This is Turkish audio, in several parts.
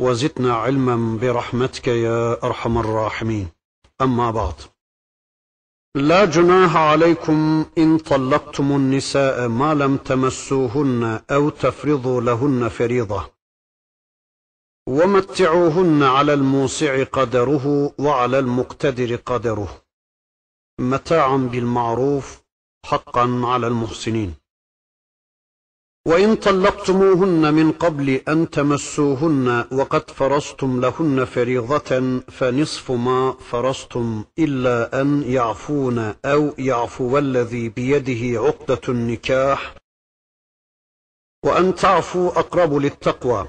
وزدنا علما برحمتك يا أرحم الراحمين. أما بعد. لا جناح عليكم إن طلقتم النساء ما لم تمسوهن أو تفرضوا لهن فريضة. ومتعوهن على الموسع قدره وعلى المقتدر قدره. متاعا بالمعروف حقا على المحسنين. وإن طلقتموهن من قبل أن تمسوهن وقد فرضتم لهن فريضة فنصف ما فرضتم إلا أن يعفون أو يعفو الذي بيده عقدة النكاح وأن تعفوا أقرب للتقوى.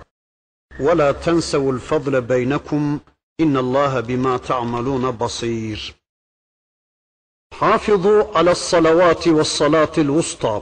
ولا تنسوا الفضل بينكم إن الله بما تعملون بصير. حافظوا على الصلوات والصلاة الوسطى.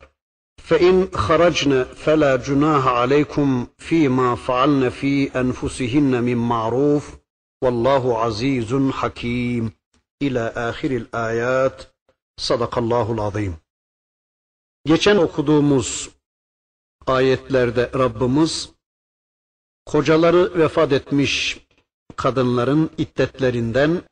فإن خرجن فلا جناح عليكم فيما فعلن في أنفسهن من معروف والله عزيز حكيم إلى آخر الآيات صدق الله العظيم Geçen okuduğumuz ayetlerde Rabbimiz kocaları vefat etmiş kadınların iddetlerinden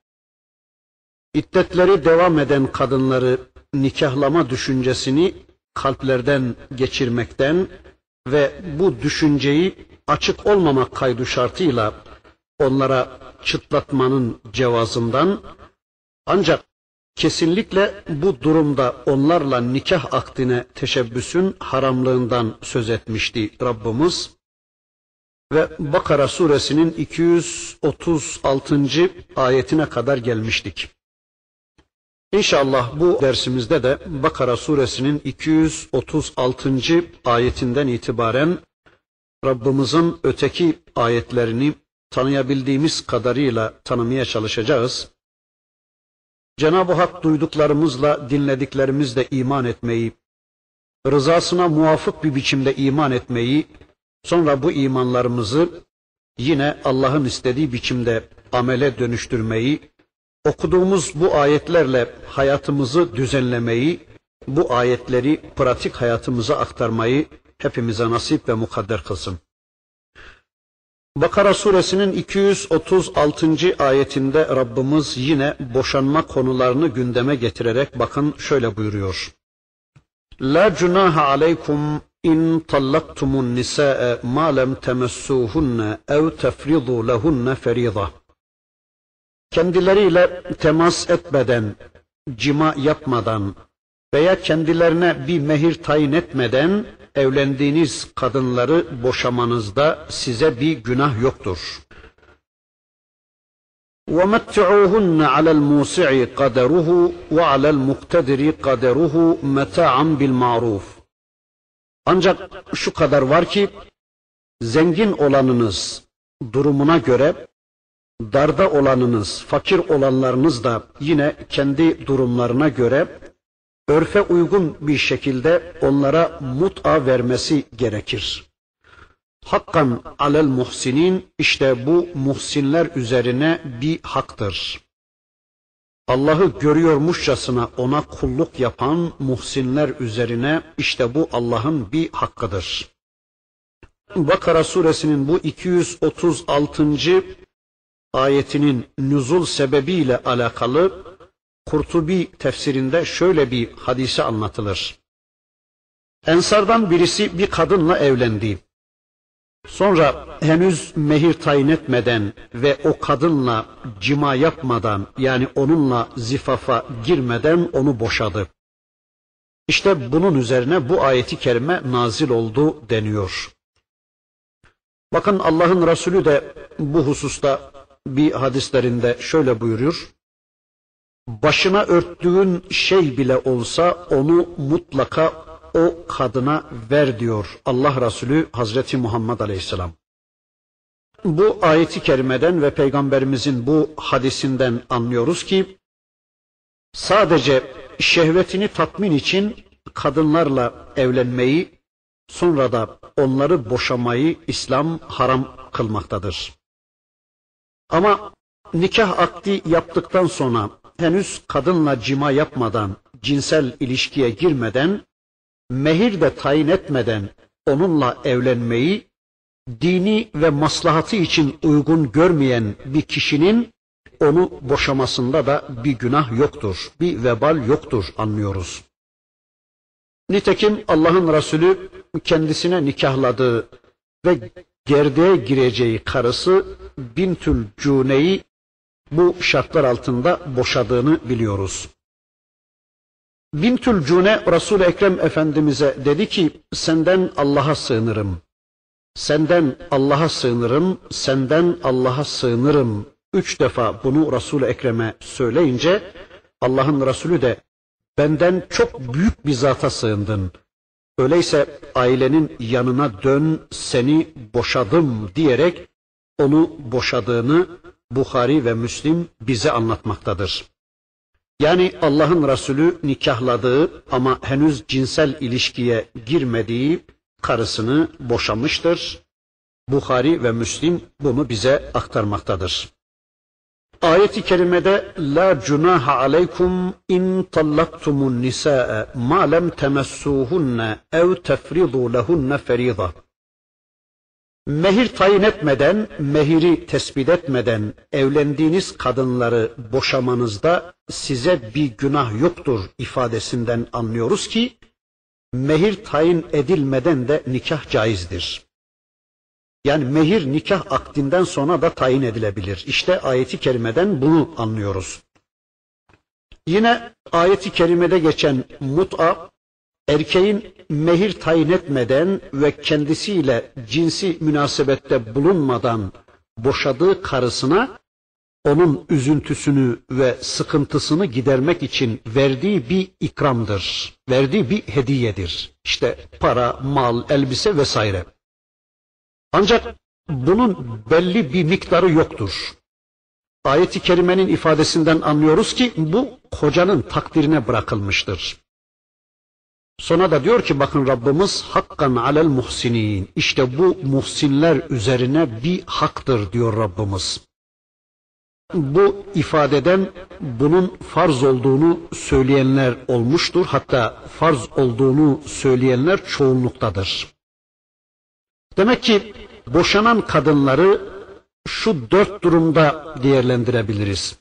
iddetleri devam eden kadınları nikahlama düşüncesini kalplerden geçirmekten ve bu düşünceyi açık olmamak kaydı şartıyla onlara çıtlatmanın cevazından ancak kesinlikle bu durumda onlarla nikah akdine teşebbüsün haramlığından söz etmişti Rabbimiz. Ve Bakara suresinin 236. ayetine kadar gelmiştik. İnşallah bu dersimizde de Bakara suresinin 236. ayetinden itibaren Rabbimizin öteki ayetlerini tanıyabildiğimiz kadarıyla tanımaya çalışacağız. Cenab-ı Hak duyduklarımızla, dinlediklerimizle iman etmeyi, rızasına muvafık bir biçimde iman etmeyi, sonra bu imanlarımızı yine Allah'ın istediği biçimde amele dönüştürmeyi, okuduğumuz bu ayetlerle hayatımızı düzenlemeyi, bu ayetleri pratik hayatımıza aktarmayı hepimize nasip ve mukadder kılsın. Bakara suresinin 236. ayetinde Rabbimiz yine boşanma konularını gündeme getirerek bakın şöyle buyuruyor. La cunaha aleykum in tallaktumun nisae ma lem temessuhunne ev tefridu lehunne ferida kendileriyle temas etmeden, cima yapmadan veya kendilerine bir mehir tayin etmeden evlendiğiniz kadınları boşamanızda size bir günah yoktur. وَمَتِّعُوهُنَّ عَلَى الْمُوسِعِ قَدَرُهُ وَعَلَى الْمُقْتَدِرِ قَدَرُهُ مَتَاعًا بِالْمَعْرُوفِ Ancak şu kadar var ki, zengin olanınız durumuna göre darda olanınız, fakir olanlarınız da yine kendi durumlarına göre örfe uygun bir şekilde onlara mut'a vermesi gerekir. Hakkan alel muhsinin işte bu muhsinler üzerine bir haktır. Allah'ı görüyormuşçasına ona kulluk yapan muhsinler üzerine işte bu Allah'ın bir hakkıdır. Bakara suresinin bu 236 ayetinin nüzul sebebiyle alakalı Kurtubi tefsirinde şöyle bir hadise anlatılır. Ensardan birisi bir kadınla evlendi. Sonra henüz mehir tayin etmeden ve o kadınla cima yapmadan yani onunla zifafa girmeden onu boşadı. İşte bunun üzerine bu ayeti kerime nazil oldu deniyor. Bakın Allah'ın Resulü de bu hususta bir hadislerinde şöyle buyuruyor. Başına örttüğün şey bile olsa onu mutlaka o kadına ver diyor Allah Resulü Hazreti Muhammed Aleyhisselam. Bu ayeti kerimeden ve peygamberimizin bu hadisinden anlıyoruz ki sadece şehvetini tatmin için kadınlarla evlenmeyi sonra da onları boşamayı İslam haram kılmaktadır. Ama nikah akdi yaptıktan sonra henüz kadınla cima yapmadan, cinsel ilişkiye girmeden, mehir de tayin etmeden onunla evlenmeyi dini ve maslahatı için uygun görmeyen bir kişinin onu boşamasında da bir günah yoktur, bir vebal yoktur anlıyoruz. Nitekim Allah'ın Resulü kendisine nikahladığı ve gerdeğe gireceği karısı Bintül Cune'yi bu şartlar altında boşadığını biliyoruz. Bintül Cune Resul-i Ekrem Efendimiz'e dedi ki senden Allah'a sığınırım. Senden Allah'a sığınırım, senden Allah'a sığınırım. Üç defa bunu Resul-i Ekrem'e söyleyince Allah'ın Resulü de benden çok büyük bir zata sığındın. Öyleyse ailenin yanına dön seni boşadım diyerek onu boşadığını Bukhari ve Müslim bize anlatmaktadır. Yani Allah'ın Resulü nikahladığı ama henüz cinsel ilişkiye girmediği karısını boşamıştır. Bukhari ve Müslim bunu bize aktarmaktadır. Ayet-i kerimede la cunaha aleykum in tallaktumun nisaa ma lem temessuhunne ev tefridu lehunne ferida. Mehir tayin etmeden, mehiri tespit etmeden evlendiğiniz kadınları boşamanızda size bir günah yoktur ifadesinden anlıyoruz ki mehir tayin edilmeden de nikah caizdir. Yani mehir nikah akdinden sonra da tayin edilebilir. İşte ayeti kerimeden bunu anlıyoruz. Yine ayeti kerimede geçen mut'a erkeğin mehir tayin etmeden ve kendisiyle cinsi münasebette bulunmadan boşadığı karısına onun üzüntüsünü ve sıkıntısını gidermek için verdiği bir ikramdır. Verdiği bir hediyedir. İşte para, mal, elbise vesaire. Ancak bunun belli bir miktarı yoktur. Ayet-i kerimenin ifadesinden anlıyoruz ki bu kocanın takdirine bırakılmıştır. Sonra da diyor ki bakın Rabbimiz hakkan alel muhsinin. İşte bu muhsinler üzerine bir haktır diyor Rabbimiz. Bu ifadeden bunun farz olduğunu söyleyenler olmuştur. Hatta farz olduğunu söyleyenler çoğunluktadır. Demek ki boşanan kadınları şu dört durumda değerlendirebiliriz.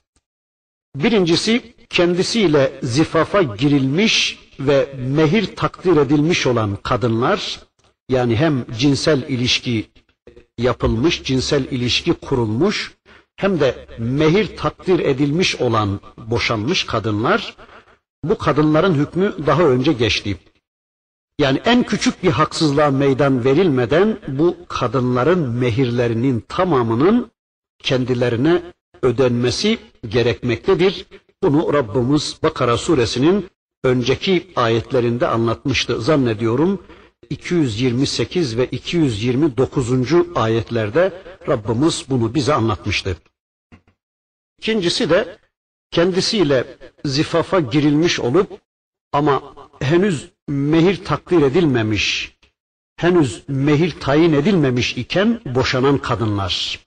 Birincisi kendisiyle zifafa girilmiş ve mehir takdir edilmiş olan kadınlar yani hem cinsel ilişki yapılmış, cinsel ilişki kurulmuş hem de mehir takdir edilmiş olan boşanmış kadınlar bu kadınların hükmü daha önce geçti. Yani en küçük bir haksızlığa meydan verilmeden bu kadınların mehirlerinin tamamının kendilerine ödenmesi gerekmektedir. Bunu Rabbimiz Bakara suresinin önceki ayetlerinde anlatmıştı zannediyorum. 228 ve 229. ayetlerde Rabbimiz bunu bize anlatmıştı. İkincisi de kendisiyle zifafa girilmiş olup ama henüz mehir takdir edilmemiş, henüz mehir tayin edilmemiş iken boşanan kadınlar.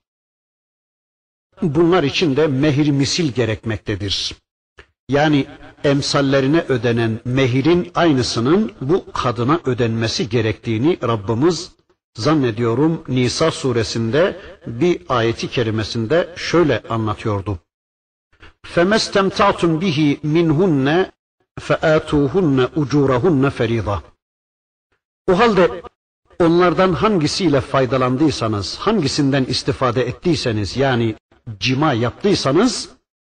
Bunlar için de mehir misil gerekmektedir. Yani emsallerine ödenen mehirin aynısının bu kadına ödenmesi gerektiğini Rabbimiz zannediyorum Nisa suresinde bir ayeti kerimesinde şöyle anlatıyordu. فَمَسْتَمْتَعْتُمْ بِهِ مِنْهُنَّ فَآتُوهُنَّ اُجُورَهُنَّ فَرِيضًا O halde onlardan hangisiyle faydalandıysanız, hangisinden istifade ettiyseniz yani cima yaptıysanız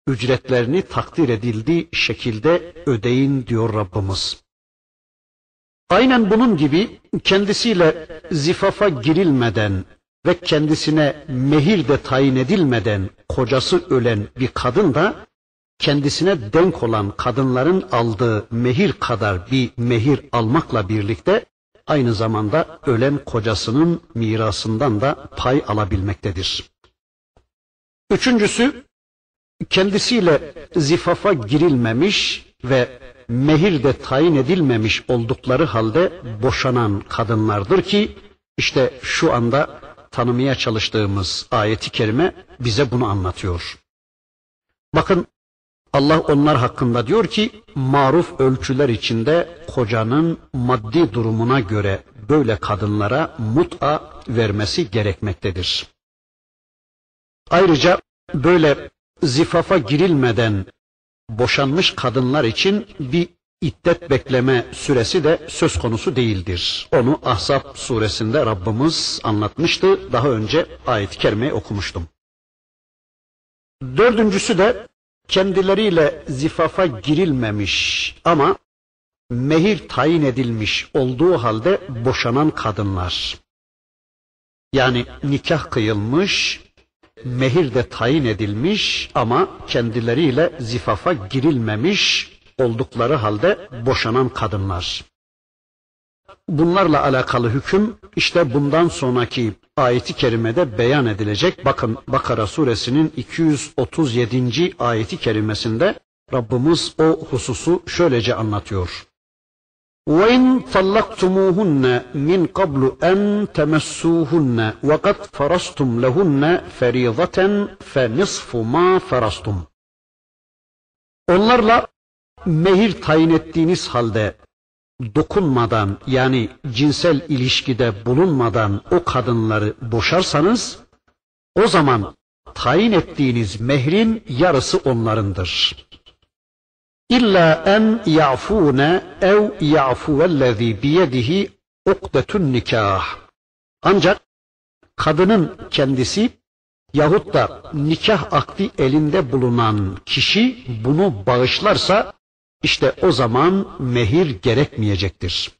ücretlerini takdir edildiği şekilde ödeyin diyor Rabbimiz. Aynen bunun gibi kendisiyle zifafa girilmeden ve kendisine mehir de tayin edilmeden kocası ölen bir kadın da kendisine denk olan kadınların aldığı mehir kadar bir mehir almakla birlikte aynı zamanda ölen kocasının mirasından da pay alabilmektedir. Üçüncüsü kendisiyle zifafa girilmemiş ve mehir de tayin edilmemiş oldukları halde boşanan kadınlardır ki işte şu anda tanımaya çalıştığımız ayeti kerime bize bunu anlatıyor. Bakın Allah onlar hakkında diyor ki maruf ölçüler içinde kocanın maddi durumuna göre böyle kadınlara mut'a vermesi gerekmektedir. Ayrıca böyle zifafa girilmeden boşanmış kadınlar için bir iddet bekleme süresi de söz konusu değildir. Onu Ahzab suresinde Rabbimiz anlatmıştı. Daha önce ayet-i kerimeyi okumuştum. Dördüncüsü de kendileriyle zifafa girilmemiş ama mehir tayin edilmiş olduğu halde boşanan kadınlar. Yani nikah kıyılmış, mehir de tayin edilmiş ama kendileriyle zifafa girilmemiş oldukları halde boşanan kadınlar. Bunlarla alakalı hüküm işte bundan sonraki ayeti kerimede beyan edilecek. Bakın Bakara suresinin 237. ayeti kerimesinde Rabbimiz o hususu şöylece anlatıyor. وَاِنْ طَلَّقْتُمُوهُنَّ مِنْ قَبْلُ اَنْ تَمَسُّوهُنَّ وَقَدْ فَرَسْتُمْ لَهُنَّ فَرِيضَةً فَنِصْفُ مَا فَرَسْتُمْ Onlarla mehir tayin ettiğiniz halde dokunmadan yani cinsel ilişkide bulunmadan o kadınları boşarsanız o zaman tayin ettiğiniz mehrin yarısı onlarındır. İlla en ya'fune ev ya'fuvellezî biyedihi ukdetun nikah. Ancak kadının kendisi yahut da nikah akdi elinde bulunan kişi bunu bağışlarsa işte o zaman mehir gerekmeyecektir.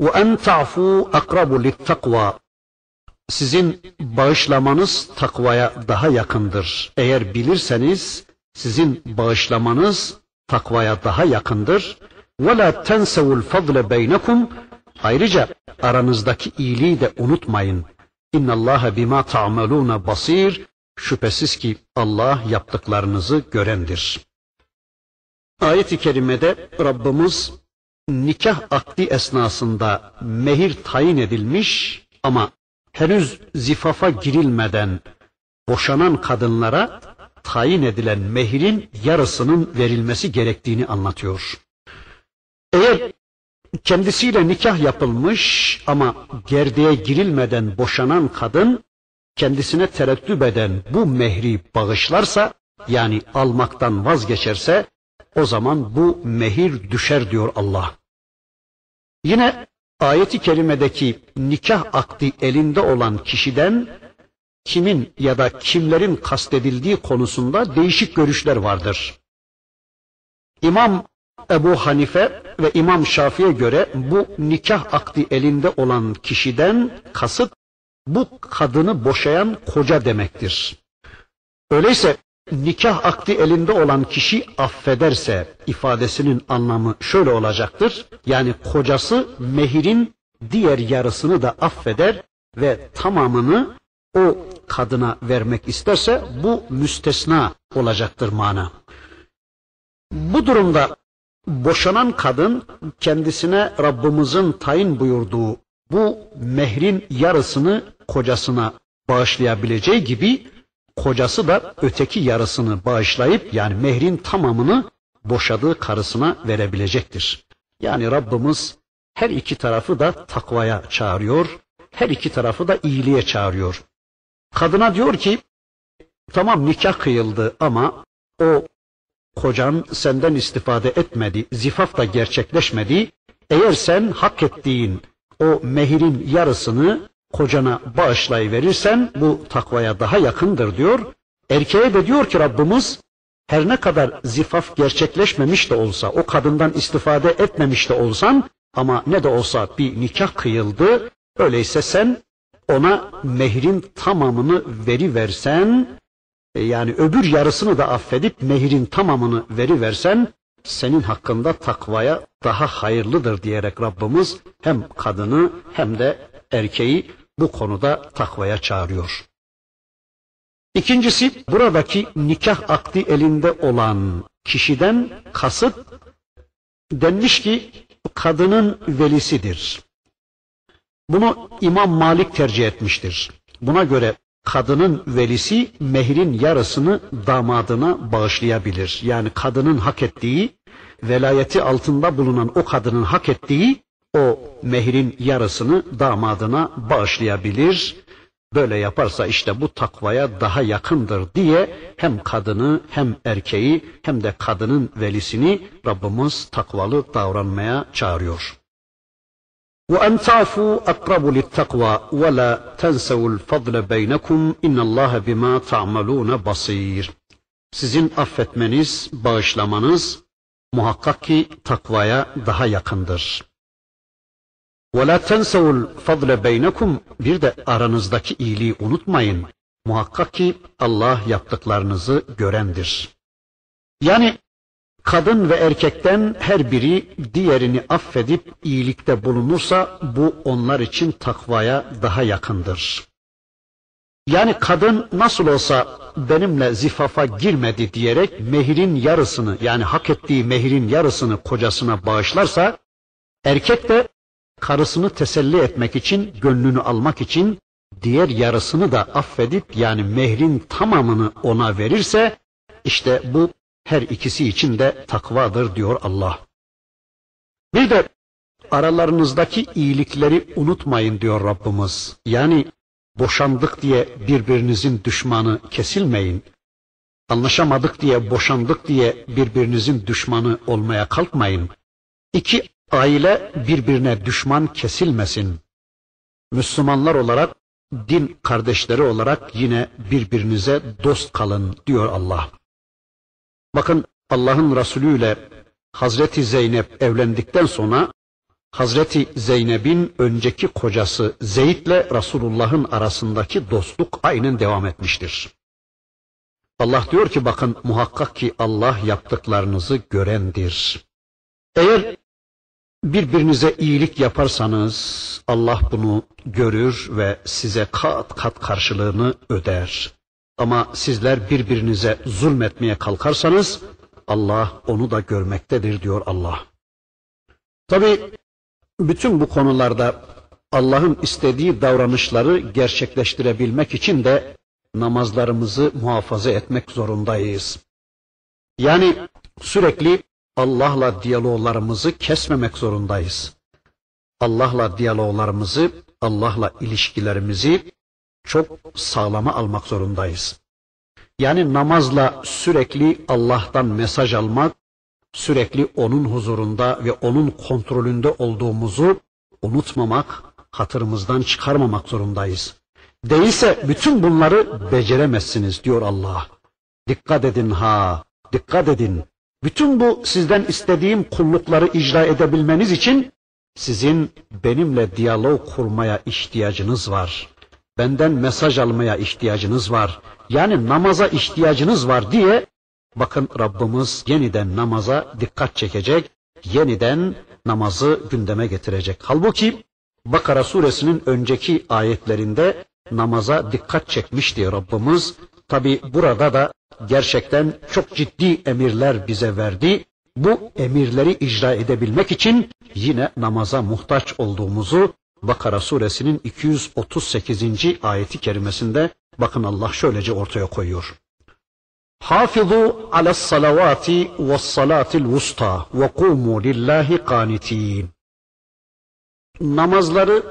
وَاَنْ تَعْفُوا اَقْرَبُ لِلتَّقْوَى Sizin bağışlamanız takvaya daha yakındır. Eğer bilirseniz sizin bağışlamanız takvaya daha yakındır. وَلَا تَنْسَوُ الْفَضْلَ بَيْنَكُمْ Ayrıca aranızdaki iyiliği de unutmayın. İnna Allah bima ta'maluna basir. Şüphesiz ki Allah yaptıklarınızı görendir. Ayet-i kerimede Rabbimiz nikah akdi esnasında mehir tayin edilmiş ama henüz zifafa girilmeden boşanan kadınlara tayin edilen mehirin yarısının verilmesi gerektiğini anlatıyor. Eğer kendisiyle nikah yapılmış ama gerdeğe girilmeden boşanan kadın kendisine tereddüt eden bu mehri bağışlarsa yani almaktan vazgeçerse o zaman bu mehir düşer diyor Allah. Yine ayeti kerimedeki nikah akdi elinde olan kişiden kimin ya da kimlerin kastedildiği konusunda değişik görüşler vardır. İmam Ebu Hanife ve İmam Şafi'ye göre bu nikah akdi elinde olan kişiden kasıt bu kadını boşayan koca demektir. Öyleyse nikah akdi elinde olan kişi affederse ifadesinin anlamı şöyle olacaktır. Yani kocası mehirin diğer yarısını da affeder ve tamamını o kadına vermek isterse bu müstesna olacaktır mana. Bu durumda boşanan kadın kendisine Rabbimizin tayin buyurduğu bu mehrin yarısını kocasına bağışlayabileceği gibi kocası da öteki yarısını bağışlayıp yani mehrin tamamını boşadığı karısına verebilecektir. Yani Rabbimiz her iki tarafı da takvaya çağırıyor, her iki tarafı da iyiliğe çağırıyor. Kadına diyor ki, tamam nikah kıyıldı ama o kocan senden istifade etmedi, zifaf da gerçekleşmedi. Eğer sen hak ettiğin o mehirin yarısını kocana bağışlayıverirsen bu takvaya daha yakındır diyor. Erkeğe de diyor ki Rabbimiz her ne kadar zifaf gerçekleşmemiş de olsa, o kadından istifade etmemiş de olsan ama ne de olsa bir nikah kıyıldı. Öyleyse sen ona mehrin tamamını veri versen, e, yani öbür yarısını da affedip mehrin tamamını veri versen, senin hakkında takvaya daha hayırlıdır diyerek Rabbimiz hem kadını hem de erkeği bu konuda takvaya çağırıyor. İkincisi buradaki nikah akdi elinde olan kişiden kasıt denmiş ki kadının velisidir. Bunu İmam Malik tercih etmiştir. Buna göre kadının velisi mehrin yarısını damadına bağışlayabilir. Yani kadının hak ettiği, velayeti altında bulunan o kadının hak ettiği o mehrin yarısını damadına bağışlayabilir. Böyle yaparsa işte bu takvaya daha yakındır diye hem kadını hem erkeği hem de kadının velisini Rabbimiz takvalı davranmaya çağırıyor. وأن تعفوا أقرب للتقوى ولا تنسوا الفضل بينكم إن الله بما تعملون بصير. Sizin affetmeniz, bağışlamanız muhakkak ki takvaya daha yakındır. وَلَا تَنْسَوُ الْفَضْلَ بَيْنَكُمْ Bir de aranızdaki iyiliği unutmayın. Muhakkak ki Allah yaptıklarınızı görendir. Yani kadın ve erkekten her biri diğerini affedip iyilikte bulunursa bu onlar için takvaya daha yakındır. Yani kadın nasıl olsa benimle zifafa girmedi diyerek mehrin yarısını yani hak ettiği mehrin yarısını kocasına bağışlarsa erkek de karısını teselli etmek için, gönlünü almak için diğer yarısını da affedip yani mehrin tamamını ona verirse işte bu her ikisi için de takvadır diyor Allah. Bir de aralarınızdaki iyilikleri unutmayın diyor Rabbimiz. Yani boşandık diye birbirinizin düşmanı kesilmeyin. Anlaşamadık diye, boşandık diye birbirinizin düşmanı olmaya kalkmayın. İki aile birbirine düşman kesilmesin. Müslümanlar olarak, din kardeşleri olarak yine birbirinize dost kalın diyor Allah. Bakın Allah'ın Resulü ile Hazreti Zeynep evlendikten sonra Hazreti Zeynep'in önceki kocası Zeyd ile Resulullah'ın arasındaki dostluk aynen devam etmiştir. Allah diyor ki bakın muhakkak ki Allah yaptıklarınızı görendir. Eğer birbirinize iyilik yaparsanız Allah bunu görür ve size kat kat karşılığını öder. Ama sizler birbirinize zulmetmeye kalkarsanız Allah onu da görmektedir diyor Allah. Tabi bütün bu konularda Allah'ın istediği davranışları gerçekleştirebilmek için de namazlarımızı muhafaza etmek zorundayız. Yani sürekli Allah'la diyaloglarımızı kesmemek zorundayız. Allah'la diyaloglarımızı, Allah'la ilişkilerimizi çok sağlama almak zorundayız. Yani namazla sürekli Allah'tan mesaj almak, sürekli onun huzurunda ve onun kontrolünde olduğumuzu unutmamak, hatırımızdan çıkarmamak zorundayız. Değilse bütün bunları beceremezsiniz diyor Allah. Dikkat edin ha, dikkat edin. Bütün bu sizden istediğim kullukları icra edebilmeniz için sizin benimle diyalog kurmaya ihtiyacınız var. Benden mesaj almaya ihtiyacınız var. Yani namaza ihtiyacınız var diye bakın Rabbimiz yeniden namaza dikkat çekecek, yeniden namazı gündeme getirecek. Halbuki Bakara suresinin önceki ayetlerinde namaza dikkat çekmişti Rabbimiz. Tabi burada da gerçekten çok ciddi emirler bize verdi. Bu emirleri icra edebilmek için yine namaza muhtaç olduğumuzu Bakara suresinin 238. ayeti kerimesinde bakın Allah şöylece ortaya koyuyor. Hafizu ala salavati ve salatil vusta ve kumu lillahi kanitin. Namazları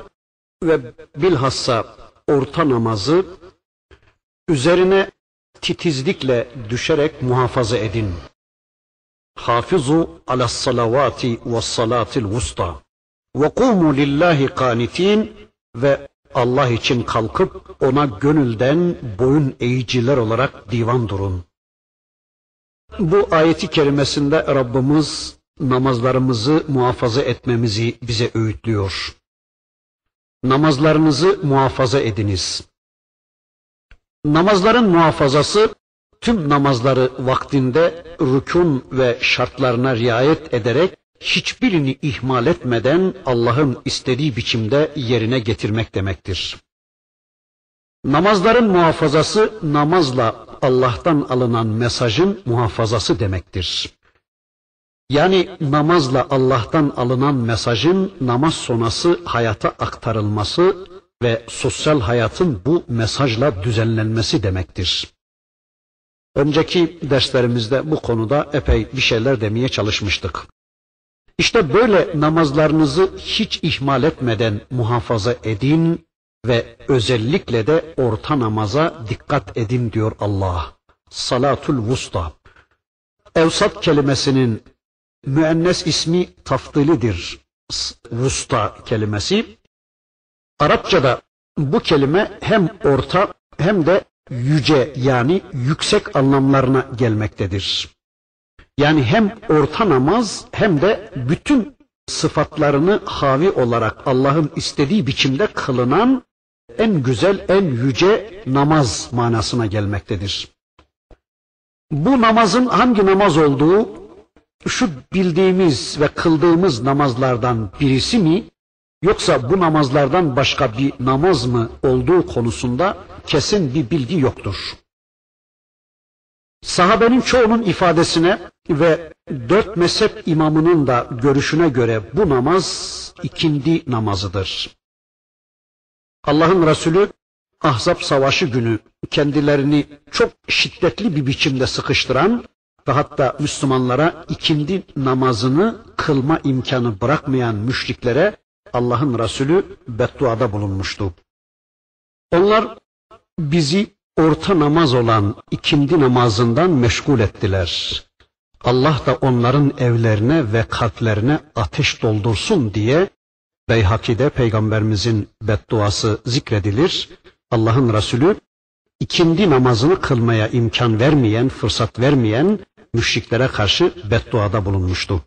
ve bilhassa orta namazı üzerine titizlikle düşerek muhafaza edin. Hafizu ala salavati ve salatil vusta. Ve kumu lillahi kanitin ve Allah için kalkıp ona gönülden boyun eğiciler olarak divan durun. Bu ayeti kerimesinde Rabbimiz namazlarımızı muhafaza etmemizi bize öğütlüyor. Namazlarınızı muhafaza ediniz. Namazların muhafazası tüm namazları vaktinde rükun ve şartlarına riayet ederek hiçbirini ihmal etmeden Allah'ın istediği biçimde yerine getirmek demektir. Namazların muhafazası namazla Allah'tan alınan mesajın muhafazası demektir. Yani namazla Allah'tan alınan mesajın namaz sonrası hayata aktarılması ve sosyal hayatın bu mesajla düzenlenmesi demektir. Önceki derslerimizde bu konuda epey bir şeyler demeye çalışmıştık. İşte böyle namazlarınızı hiç ihmal etmeden muhafaza edin ve özellikle de orta namaza dikkat edin diyor Allah. Salatul vusta. Evsat kelimesinin müennes ismi taftilidir. Vusta kelimesi. Arapçada bu kelime hem orta hem de yüce yani yüksek anlamlarına gelmektedir. Yani hem orta namaz hem de bütün sıfatlarını havi olarak Allah'ın istediği biçimde kılınan en güzel, en yüce namaz manasına gelmektedir. Bu namazın hangi namaz olduğu şu bildiğimiz ve kıldığımız namazlardan birisi mi yoksa bu namazlardan başka bir namaz mı olduğu konusunda kesin bir bilgi yoktur. Sahabenin çoğunun ifadesine ve dört mezhep imamının da görüşüne göre bu namaz ikindi namazıdır. Allah'ın Resulü Ahzab Savaşı günü kendilerini çok şiddetli bir biçimde sıkıştıran ve hatta Müslümanlara ikindi namazını kılma imkanı bırakmayan müşriklere Allah'ın Resulü bedduada bulunmuştu. Onlar bizi orta namaz olan ikindi namazından meşgul ettiler. Allah da onların evlerine ve kalplerine ateş doldursun diye Beyhaki'de peygamberimizin bedduası zikredilir. Allah'ın Resulü ikindi namazını kılmaya imkan vermeyen, fırsat vermeyen müşriklere karşı bedduada bulunmuştu.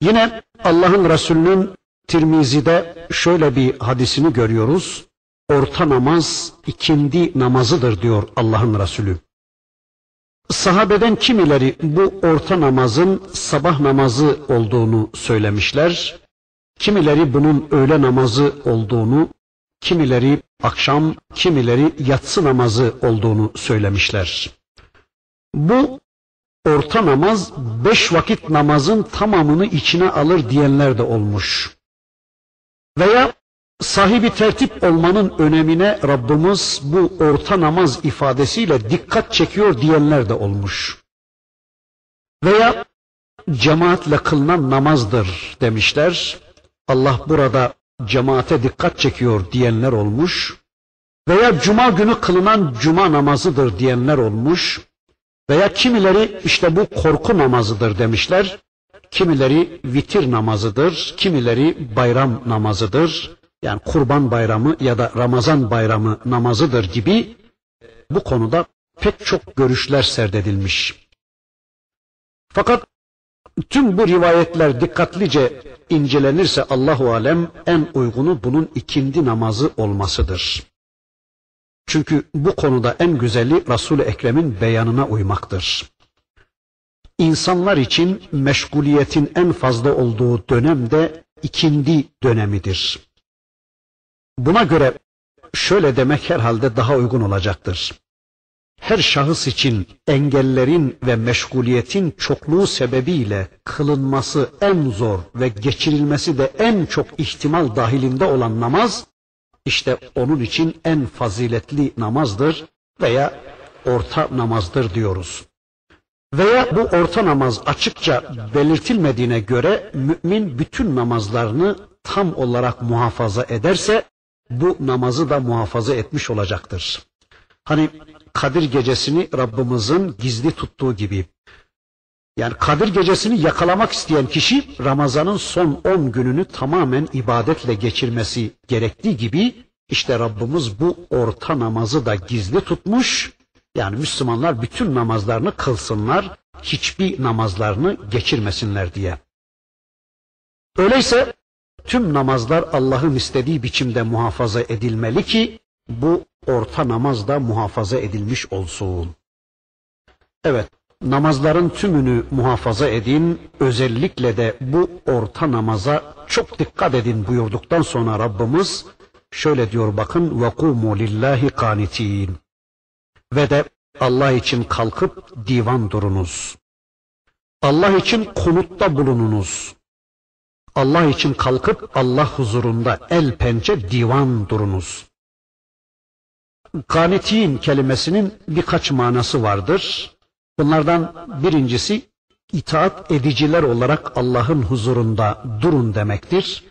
Yine Allah'ın Resulü'nün Tirmizi'de şöyle bir hadisini görüyoruz. Orta namaz ikindi namazıdır diyor Allah'ın Resulü. Sahabeden kimileri bu orta namazın sabah namazı olduğunu söylemişler. Kimileri bunun öğle namazı olduğunu, kimileri akşam, kimileri yatsı namazı olduğunu söylemişler. Bu orta namaz beş vakit namazın tamamını içine alır diyenler de olmuş. Veya sahibi tertip olmanın önemine Rabbimiz bu orta namaz ifadesiyle dikkat çekiyor diyenler de olmuş. Veya cemaatle kılınan namazdır demişler. Allah burada cemaate dikkat çekiyor diyenler olmuş. Veya cuma günü kılınan cuma namazıdır diyenler olmuş. Veya kimileri işte bu korku namazıdır demişler. Kimileri vitir namazıdır, kimileri bayram namazıdır. Yani kurban bayramı ya da Ramazan bayramı namazıdır gibi bu konuda pek çok görüşler serdedilmiş. Fakat tüm bu rivayetler dikkatlice incelenirse Allahu alem en uygunu bunun ikindi namazı olmasıdır. Çünkü bu konuda en güzeli Resul-i Ekrem'in beyanına uymaktır. İnsanlar için meşguliyetin en fazla olduğu dönem de ikindi dönemidir. Buna göre şöyle demek herhalde daha uygun olacaktır. Her şahıs için engellerin ve meşguliyetin çokluğu sebebiyle kılınması en zor ve geçirilmesi de en çok ihtimal dahilinde olan namaz, işte onun için en faziletli namazdır veya orta namazdır diyoruz. Veya bu orta namaz açıkça belirtilmediğine göre mümin bütün namazlarını tam olarak muhafaza ederse bu namazı da muhafaza etmiş olacaktır. Hani Kadir gecesini Rabbimizin gizli tuttuğu gibi Yani Kadir gecesini yakalamak isteyen kişi Ramazan'ın son 10 gününü tamamen ibadetle geçirmesi gerektiği gibi işte Rabbimiz bu orta namazı da gizli tutmuş. Yani Müslümanlar bütün namazlarını kılsınlar, hiçbir namazlarını geçirmesinler diye. Öyleyse tüm namazlar Allah'ın istediği biçimde muhafaza edilmeli ki bu orta namaz da muhafaza edilmiş olsun. Evet, namazların tümünü muhafaza edin, özellikle de bu orta namaza çok dikkat edin buyurduktan sonra Rabbimiz şöyle diyor bakın ve kumu lillahi kanitin. Ve de Allah için kalkıp divan durunuz. Allah için kunutta bulununuz. Allah için kalkıp Allah huzurunda el pençe divan durunuz. Kanitin kelimesinin birkaç manası vardır. Bunlardan birincisi itaat ediciler olarak Allah'ın huzurunda durun demektir.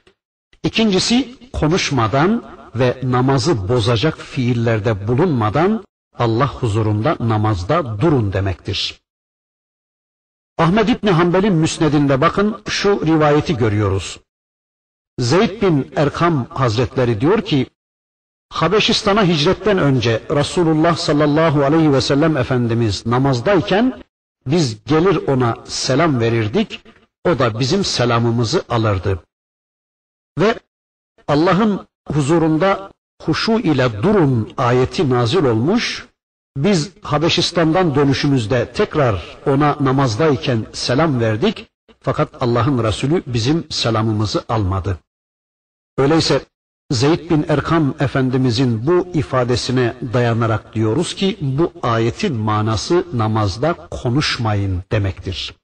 İkincisi konuşmadan ve namazı bozacak fiillerde bulunmadan Allah huzurunda namazda durun demektir. Ahmed İbni Hanbel'in müsnedinde bakın şu rivayeti görüyoruz. Zeyd bin Erkam Hazretleri diyor ki, Habeşistan'a hicretten önce Resulullah sallallahu aleyhi ve sellem Efendimiz namazdayken biz gelir ona selam verirdik, o da bizim selamımızı alırdı. Ve Allah'ın huzurunda huşu ile durun ayeti nazil olmuş, biz Habeşistan'dan dönüşümüzde tekrar ona namazdayken selam verdik fakat Allah'ın Resulü bizim selamımızı almadı. Öyleyse Zeyd bin Erkam Efendimizin bu ifadesine dayanarak diyoruz ki bu ayetin manası namazda konuşmayın demektir.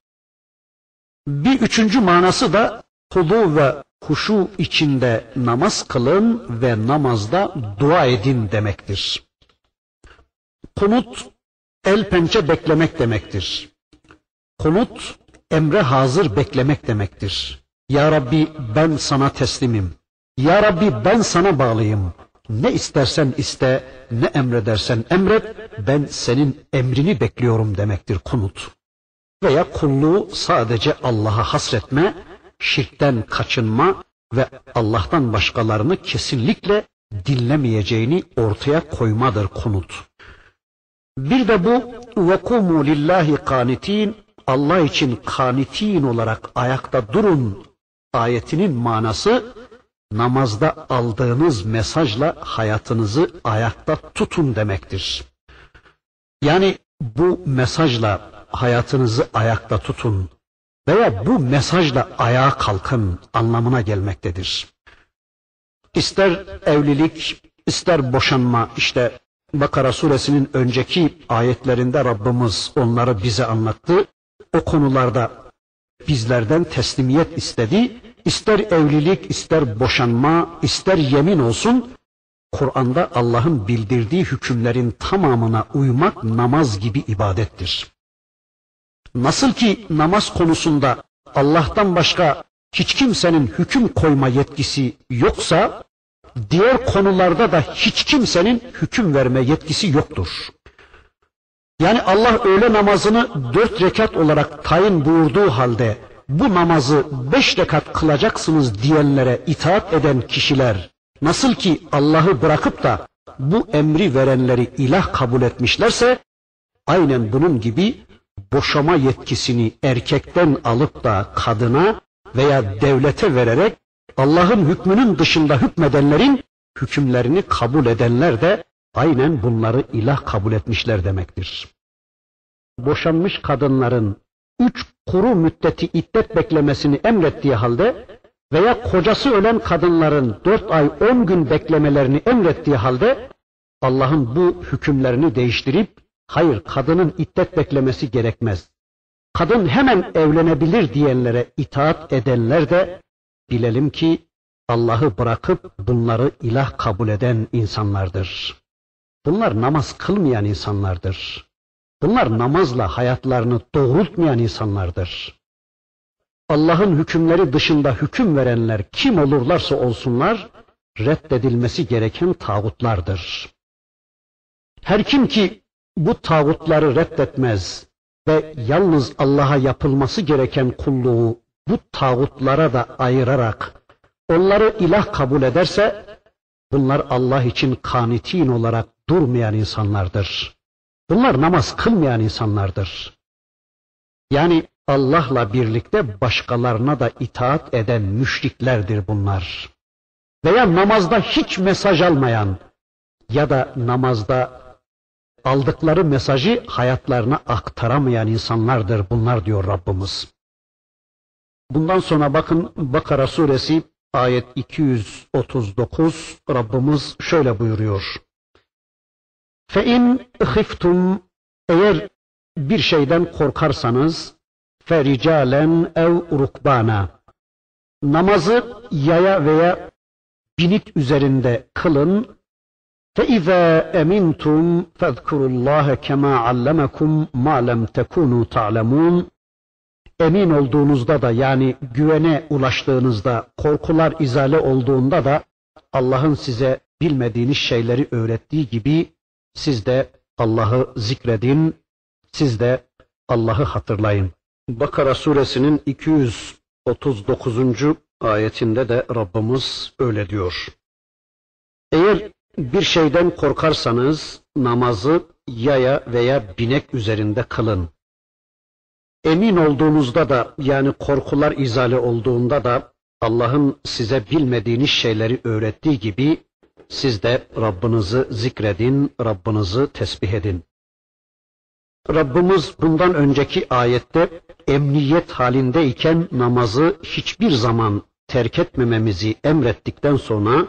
Bir üçüncü manası da hudu ve huşu içinde namaz kılın ve namazda dua edin demektir. Kunut el pençe beklemek demektir. Kunut emre hazır beklemek demektir. Ya Rabbi ben sana teslimim. Ya Rabbi ben sana bağlıyım. Ne istersen iste, ne emredersen emret, ben senin emrini bekliyorum demektir kunut. Veya kulluğu sadece Allah'a hasretme, şirkten kaçınma ve Allah'tan başkalarını kesinlikle dinlemeyeceğini ortaya koymadır kunut. Bir de bu vekumu lillahi kanitin Allah için kanitin olarak ayakta durun ayetinin manası namazda aldığınız mesajla hayatınızı ayakta tutun demektir. Yani bu mesajla hayatınızı ayakta tutun veya bu mesajla ayağa kalkın anlamına gelmektedir. İster evlilik, ister boşanma işte Bakara suresinin önceki ayetlerinde Rabbimiz onları bize anlattı. O konularda bizlerden teslimiyet istedi. İster evlilik, ister boşanma, ister yemin olsun, Kur'an'da Allah'ın bildirdiği hükümlerin tamamına uymak namaz gibi ibadettir. Nasıl ki namaz konusunda Allah'tan başka hiç kimsenin hüküm koyma yetkisi yoksa, diğer konularda da hiç kimsenin hüküm verme yetkisi yoktur. Yani Allah öğle namazını dört rekat olarak tayin buyurduğu halde bu namazı beş rekat kılacaksınız diyenlere itaat eden kişiler nasıl ki Allah'ı bırakıp da bu emri verenleri ilah kabul etmişlerse aynen bunun gibi boşama yetkisini erkekten alıp da kadına veya devlete vererek Allah'ın hükmünün dışında hükmedenlerin hükümlerini kabul edenler de aynen bunları ilah kabul etmişler demektir. Boşanmış kadınların üç kuru müddeti iddet beklemesini emrettiği halde veya kocası ölen kadınların dört ay on gün beklemelerini emrettiği halde Allah'ın bu hükümlerini değiştirip hayır kadının iddet beklemesi gerekmez. Kadın hemen evlenebilir diyenlere itaat edenler de bilelim ki Allah'ı bırakıp bunları ilah kabul eden insanlardır. Bunlar namaz kılmayan insanlardır. Bunlar namazla hayatlarını doğrultmayan insanlardır. Allah'ın hükümleri dışında hüküm verenler kim olurlarsa olsunlar reddedilmesi gereken tağutlardır. Her kim ki bu tağutları reddetmez ve yalnız Allah'a yapılması gereken kulluğu bu tağutlara da ayırarak onları ilah kabul ederse bunlar Allah için kanitin olarak durmayan insanlardır. Bunlar namaz kılmayan insanlardır. Yani Allah'la birlikte başkalarına da itaat eden müşriklerdir bunlar. Veya namazda hiç mesaj almayan ya da namazda aldıkları mesajı hayatlarına aktaramayan insanlardır bunlar diyor Rabbimiz. Bundan sonra bakın Bakara suresi ayet 239 Rabbimiz şöyle buyuruyor. Fe khiftum eğer bir şeyden korkarsanız fericalen ev rukbana namazı yaya veya binit üzerinde kılın فَإِذَا أَمِنْتُمْ فَاذْكُرُوا اللّٰهَ كَمَا عَلَّمَكُمْ مَا لَمْ تَكُونُوا تَعْلَمُونَ Emin olduğunuzda da yani güvene ulaştığınızda, korkular izale olduğunda da Allah'ın size bilmediğiniz şeyleri öğrettiği gibi siz de Allah'ı zikredin, siz de Allah'ı hatırlayın. Bakara suresinin 239. ayetinde de Rabbimiz öyle diyor. Eğer bir şeyden korkarsanız namazı yaya veya binek üzerinde kılın. Emin olduğunuzda da yani korkular izale olduğunda da Allah'ın size bilmediğiniz şeyleri öğrettiği gibi siz de Rabbinizi zikredin, Rabbinizi tesbih edin. Rabbimiz bundan önceki ayette emniyet halindeyken namazı hiçbir zaman terk etmememizi emrettikten sonra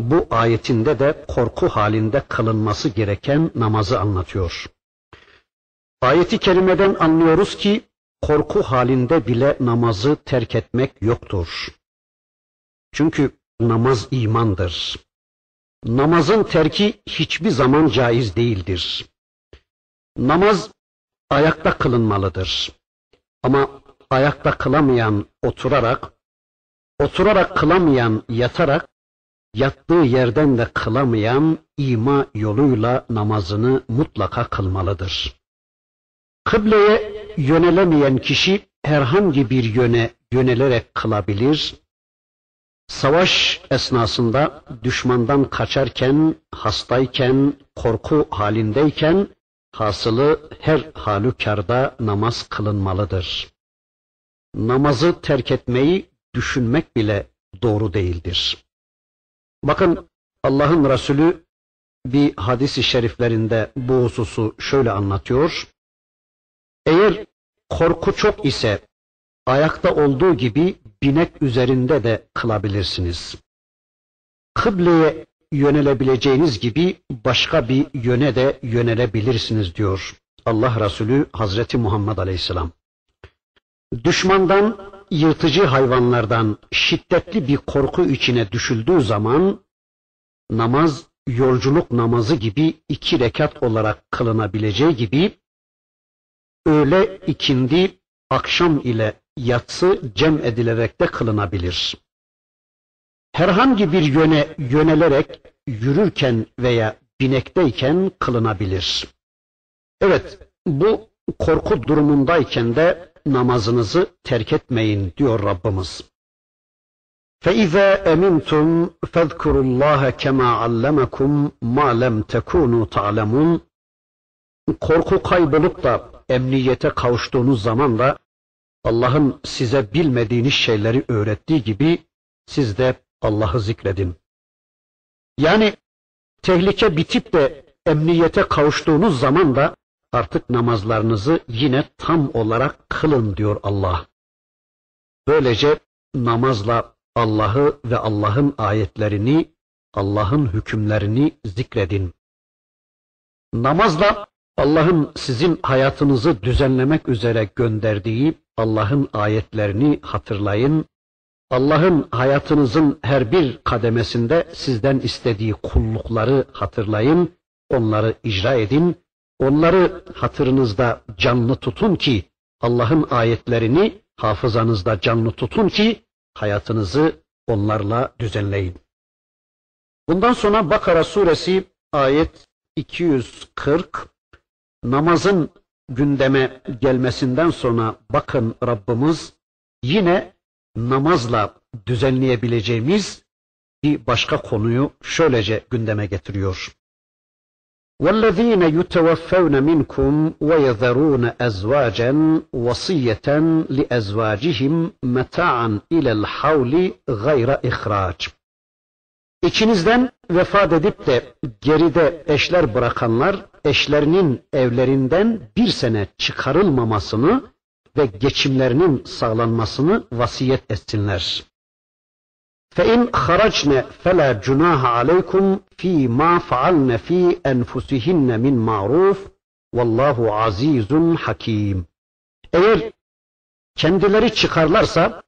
bu ayetinde de korku halinde kılınması gereken namazı anlatıyor. Ayeti kerimeden anlıyoruz ki korku halinde bile namazı terk etmek yoktur. Çünkü namaz imandır. Namazın terki hiçbir zaman caiz değildir. Namaz ayakta kılınmalıdır. Ama ayakta kılamayan oturarak, oturarak kılamayan yatarak, yattığı yerden de kılamayan ima yoluyla namazını mutlaka kılmalıdır. Kıbleye yönelemeyen kişi herhangi bir yöne yönelerek kılabilir. Savaş esnasında düşmandan kaçarken, hastayken, korku halindeyken hasılı her halükarda namaz kılınmalıdır. Namazı terk etmeyi düşünmek bile doğru değildir. Bakın Allah'ın Resulü bir hadis-i şeriflerinde bu hususu şöyle anlatıyor. Eğer korku çok ise ayakta olduğu gibi binek üzerinde de kılabilirsiniz. Kıbleye yönelebileceğiniz gibi başka bir yöne de yönelebilirsiniz diyor Allah Resulü Hazreti Muhammed Aleyhisselam. Düşmandan yırtıcı hayvanlardan şiddetli bir korku içine düşüldüğü zaman namaz yolculuk namazı gibi iki rekat olarak kılınabileceği gibi öğle ikindi akşam ile yatsı cem edilerek de kılınabilir. Herhangi bir yöne yönelerek yürürken veya binekteyken kılınabilir. Evet, bu korku durumundayken de namazınızı terk etmeyin diyor Rabbimiz. فَإِذَا أَمِنْتُمْ فَاذْكُرُوا اللّٰهَ كَمَا عَلَّمَكُمْ مَا لَمْ تَكُونُوا تَعْلَمُونَ Korku kaybolup da emniyete kavuştuğunuz zaman da Allah'ın size bilmediğiniz şeyleri öğrettiği gibi siz de Allah'ı zikredin. Yani tehlike bitip de emniyete kavuştuğunuz zaman da artık namazlarınızı yine tam olarak kılın diyor Allah. Böylece namazla Allah'ı ve Allah'ın ayetlerini, Allah'ın hükümlerini zikredin. Namazla Allah'ın sizin hayatınızı düzenlemek üzere gönderdiği Allah'ın ayetlerini hatırlayın. Allah'ın hayatınızın her bir kademesinde sizden istediği kullukları hatırlayın, onları icra edin Onları hatırınızda canlı tutun ki Allah'ın ayetlerini hafızanızda canlı tutun ki hayatınızı onlarla düzenleyin. Bundan sonra Bakara suresi ayet 240 namazın gündeme gelmesinden sonra bakın Rabbimiz yine namazla düzenleyebileceğimiz bir başka konuyu şöylece gündeme getiriyor. وَالَّذ۪ينَ يُتَوَفَّوْنَ مِنْكُمْ وَيَذَرُونَ أَزْوَاجًا وَصِيَّةً لِأَزْوَاجِهِمْ مَتَاعًا إِلَى الْحَوْلِ غَيْرَ إِخْرَاجٍ İçinizden vefat edip de geride eşler bırakanlar eşlerinin evlerinden bir sene çıkarılmamasını ve geçimlerinin sağlanmasını vasiyet etsinler. فَاِنْ خَرَجْنَ فَلَا جُنَاهَ عَلَيْكُمْ ف۪ي مَا فَعَلْنَ ف۪ي أَنْفُسِهِنَّ مِنْ مَعْرُوفٍ وَاللّٰهُ عَز۪يزٌ hakim. Eğer kendileri çıkarlarsa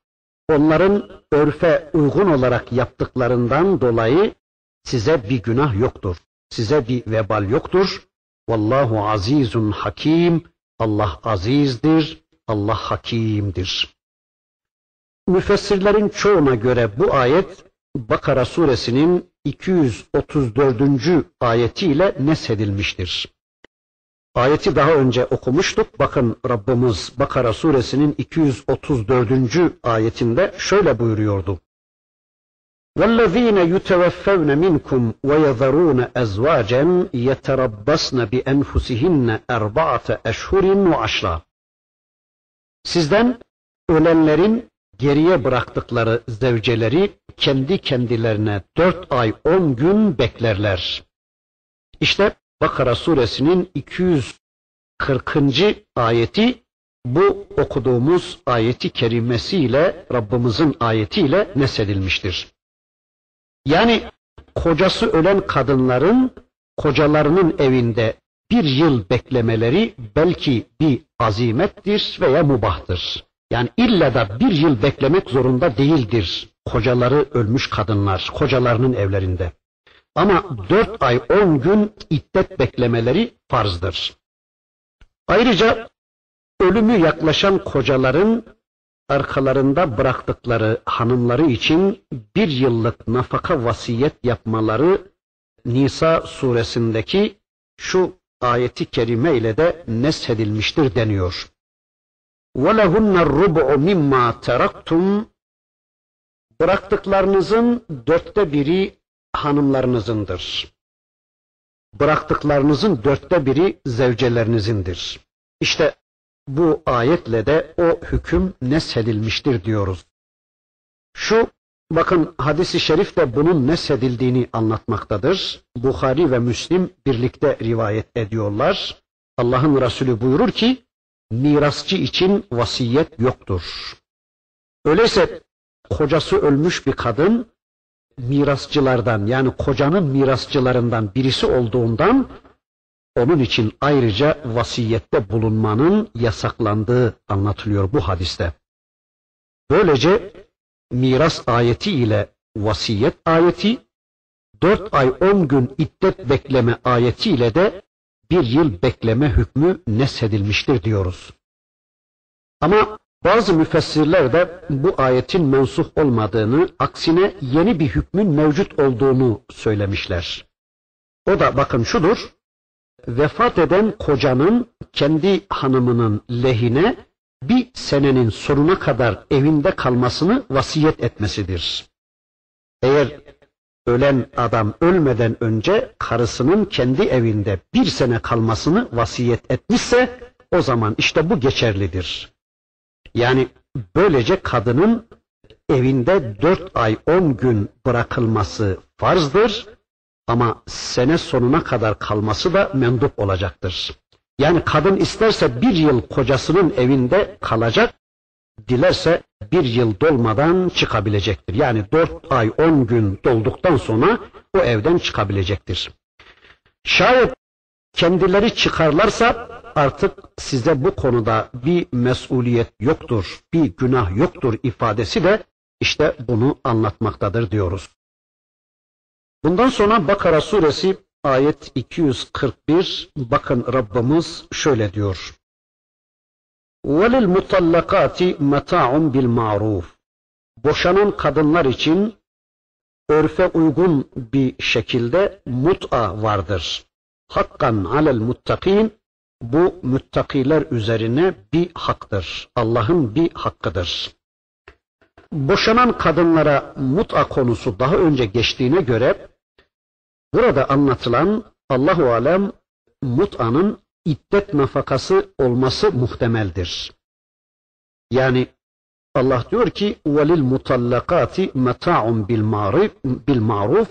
onların örfe uygun olarak yaptıklarından dolayı size bir günah yoktur. Size bir vebal yoktur. Vallahu azizun hakim. Allah azizdir. Allah hakimdir. Müfessirlerin çoğuna göre bu ayet Bakara suresinin 234. ayetiyle nesedilmiştir. Ayeti daha önce okumuştuk. Bakın Rabbimiz Bakara suresinin 234. ayetinde şöyle buyuruyordu. وَالَّذ۪ينَ يُتَوَفَّوْنَ مِنْكُمْ وَيَذَرُونَ أَزْوَاجًا يَتَرَبَّصْنَ بِأَنْفُسِهِنَّ اَرْبَعَةَ اَشْهُرٍ وَعَشْرًا Sizden ölenlerin geriye bıraktıkları zevceleri kendi kendilerine dört ay on gün beklerler. İşte Bakara suresinin 240. ayeti bu okuduğumuz ayeti kerimesiyle Rabbimizin ayetiyle nesedilmiştir. Yani kocası ölen kadınların kocalarının evinde bir yıl beklemeleri belki bir azimettir veya mubahtır. Yani illa da bir yıl beklemek zorunda değildir kocaları ölmüş kadınlar kocalarının evlerinde. Ama dört ay on gün iddet beklemeleri farzdır. Ayrıca ölümü yaklaşan kocaların arkalarında bıraktıkları hanımları için bir yıllık nafaka vasiyet yapmaları Nisa suresindeki şu ayeti kerime ile de neshedilmiştir deniyor. وَلَهُنَّ الرُّبُعُ مِمَّا تَرَكْتُمْ Bıraktıklarınızın dörtte biri hanımlarınızındır. Bıraktıklarınızın dörtte biri zevcelerinizin,dir. İşte bu ayetle de o hüküm neshedilmiştir diyoruz. Şu bakın hadisi şerif de bunun neshedildiğini anlatmaktadır. Bukhari ve Müslim birlikte rivayet ediyorlar. Allah'ın Resulü buyurur ki mirasçı için vasiyet yoktur. Öyleyse kocası ölmüş bir kadın mirasçılardan yani kocanın mirasçılarından birisi olduğundan onun için ayrıca vasiyette bulunmanın yasaklandığı anlatılıyor bu hadiste. Böylece miras ayeti ile vasiyet ayeti, dört ay on gün iddet bekleme ayeti ile de bir yıl bekleme hükmü nesedilmiştir diyoruz. Ama bazı müfessirler de bu ayetin mensuh olmadığını, aksine yeni bir hükmün mevcut olduğunu söylemişler. O da bakın şudur, vefat eden kocanın kendi hanımının lehine bir senenin sonuna kadar evinde kalmasını vasiyet etmesidir. Eğer ölen adam ölmeden önce karısının kendi evinde bir sene kalmasını vasiyet etmişse o zaman işte bu geçerlidir. Yani böylece kadının evinde dört ay on gün bırakılması farzdır ama sene sonuna kadar kalması da mendup olacaktır. Yani kadın isterse bir yıl kocasının evinde kalacak, dilerse bir yıl dolmadan çıkabilecektir. Yani dört ay on gün dolduktan sonra o evden çıkabilecektir. Şayet kendileri çıkarlarsa artık size bu konuda bir mesuliyet yoktur, bir günah yoktur ifadesi de işte bunu anlatmaktadır diyoruz. Bundan sonra Bakara suresi ayet 241 bakın Rabbimiz şöyle diyor. وَلِلْمُطَلَّقَاتِ مَتَاعٌ بِالْمَعْرُوفِ Boşanan kadınlar için örfe uygun bir şekilde mut'a vardır. Hakkan alel muttakin bu müttakiler üzerine bir haktır. Allah'ın bir hakkıdır. Boşanan kadınlara mut'a konusu daha önce geçtiğine göre burada anlatılan Allahu alem mut'anın iddet nafakası olması muhtemeldir. Yani Allah diyor ki velil mutallakati meta'un bil maruf bil maruf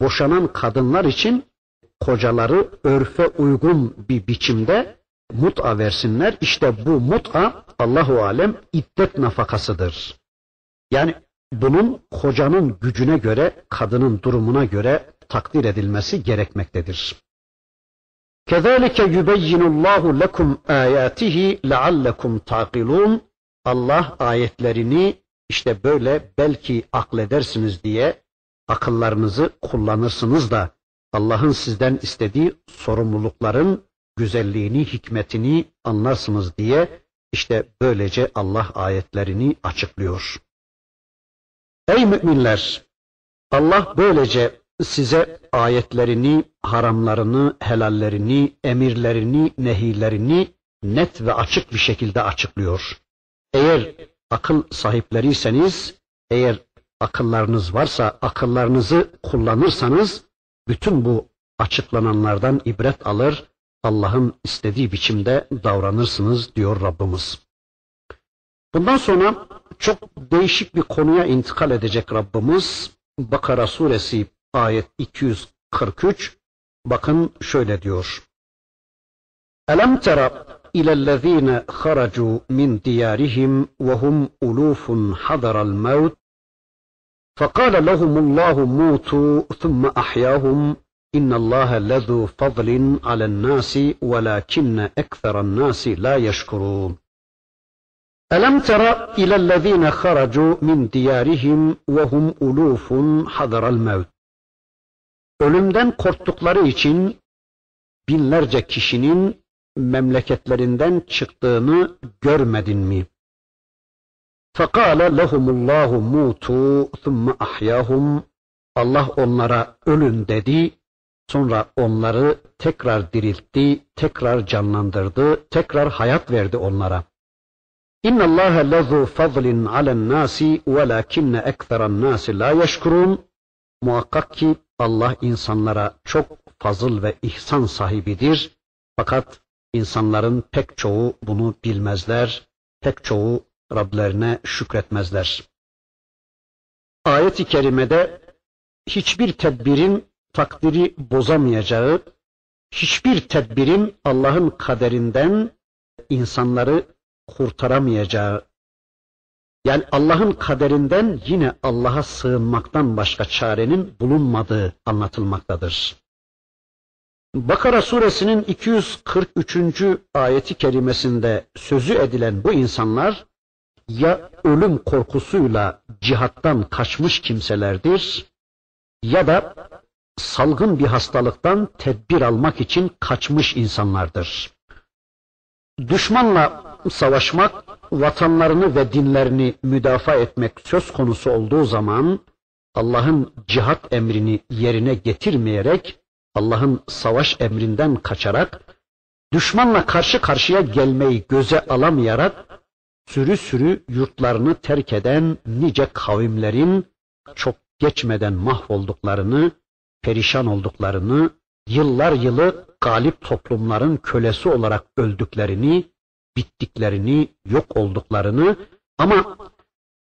boşanan kadınlar için kocaları örfe uygun bir biçimde mut'a versinler. İşte bu mut'a Allahu alem iddet nafakasıdır. Yani bunun kocanın gücüne göre, kadının durumuna göre takdir edilmesi gerekmektedir. Kezalike yubeyyinullahu lekum ayatihi leallekum taqilun. Allah ayetlerini işte böyle belki akledersiniz diye akıllarınızı kullanırsınız da Allah'ın sizden istediği sorumlulukların güzelliğini, hikmetini anlarsınız diye işte böylece Allah ayetlerini açıklıyor. Ey müminler! Allah böylece size ayetlerini, haramlarını, helallerini, emirlerini, nehilerini net ve açık bir şekilde açıklıyor. Eğer akıl sahipleriyseniz, eğer akıllarınız varsa akıllarınızı kullanırsanız bütün bu açıklananlardan ibret alır, Allah'ın istediği biçimde davranırsınız diyor Rabbimiz. Bundan sonra çok değişik bir konuya intikal edecek Rabbimiz. Bakara suresi ayet 243 bakın şöyle diyor. Elem tera ilellezine haracu min diyarihim ve hum ulufun hadaral mevt فقال لهم الله موتوا ثم أحياهم إن الله لذو فضل على الناس ولكن أكثر الناس لا يشكرون ألم تر إلى الذين خرجوا من ديارهم وهم ألوف حذر الموت Ölümden korktukları için binlerce kişinin memleketlerinden çıktığını görmedin mi? فَقَالَ لَهُمُ اللّٰهُ مُوتُوا ثُمَّ أَحْيَاهُمْ Allah onlara ölün dedi, sonra onları tekrar diriltti, tekrar canlandırdı, tekrar hayat verdi onlara. İnna Allah lezu fadlin alen nasi velakinne ekseran nasi la yeşkurun. Muhakkak ki Allah insanlara çok fazıl ve ihsan sahibidir. Fakat insanların pek çoğu bunu bilmezler, pek çoğu Rablerine şükretmezler. Ayet-i kerimede hiçbir tedbirin takdiri bozamayacağı, hiçbir tedbirin Allah'ın kaderinden insanları kurtaramayacağı, yani Allah'ın kaderinden yine Allah'a sığınmaktan başka çarenin bulunmadığı anlatılmaktadır. Bakara suresinin 243. ayeti kerimesinde sözü edilen bu insanlar ya ölüm korkusuyla cihattan kaçmış kimselerdir ya da salgın bir hastalıktan tedbir almak için kaçmış insanlardır. Düşmanla savaşmak, vatanlarını ve dinlerini müdafaa etmek söz konusu olduğu zaman Allah'ın cihat emrini yerine getirmeyerek, Allah'ın savaş emrinden kaçarak, düşmanla karşı karşıya gelmeyi göze alamayarak sürü sürü yurtlarını terk eden nice kavimlerin çok geçmeden mahvolduklarını, perişan olduklarını, yıllar yılı galip toplumların kölesi olarak öldüklerini, bittiklerini, yok olduklarını ama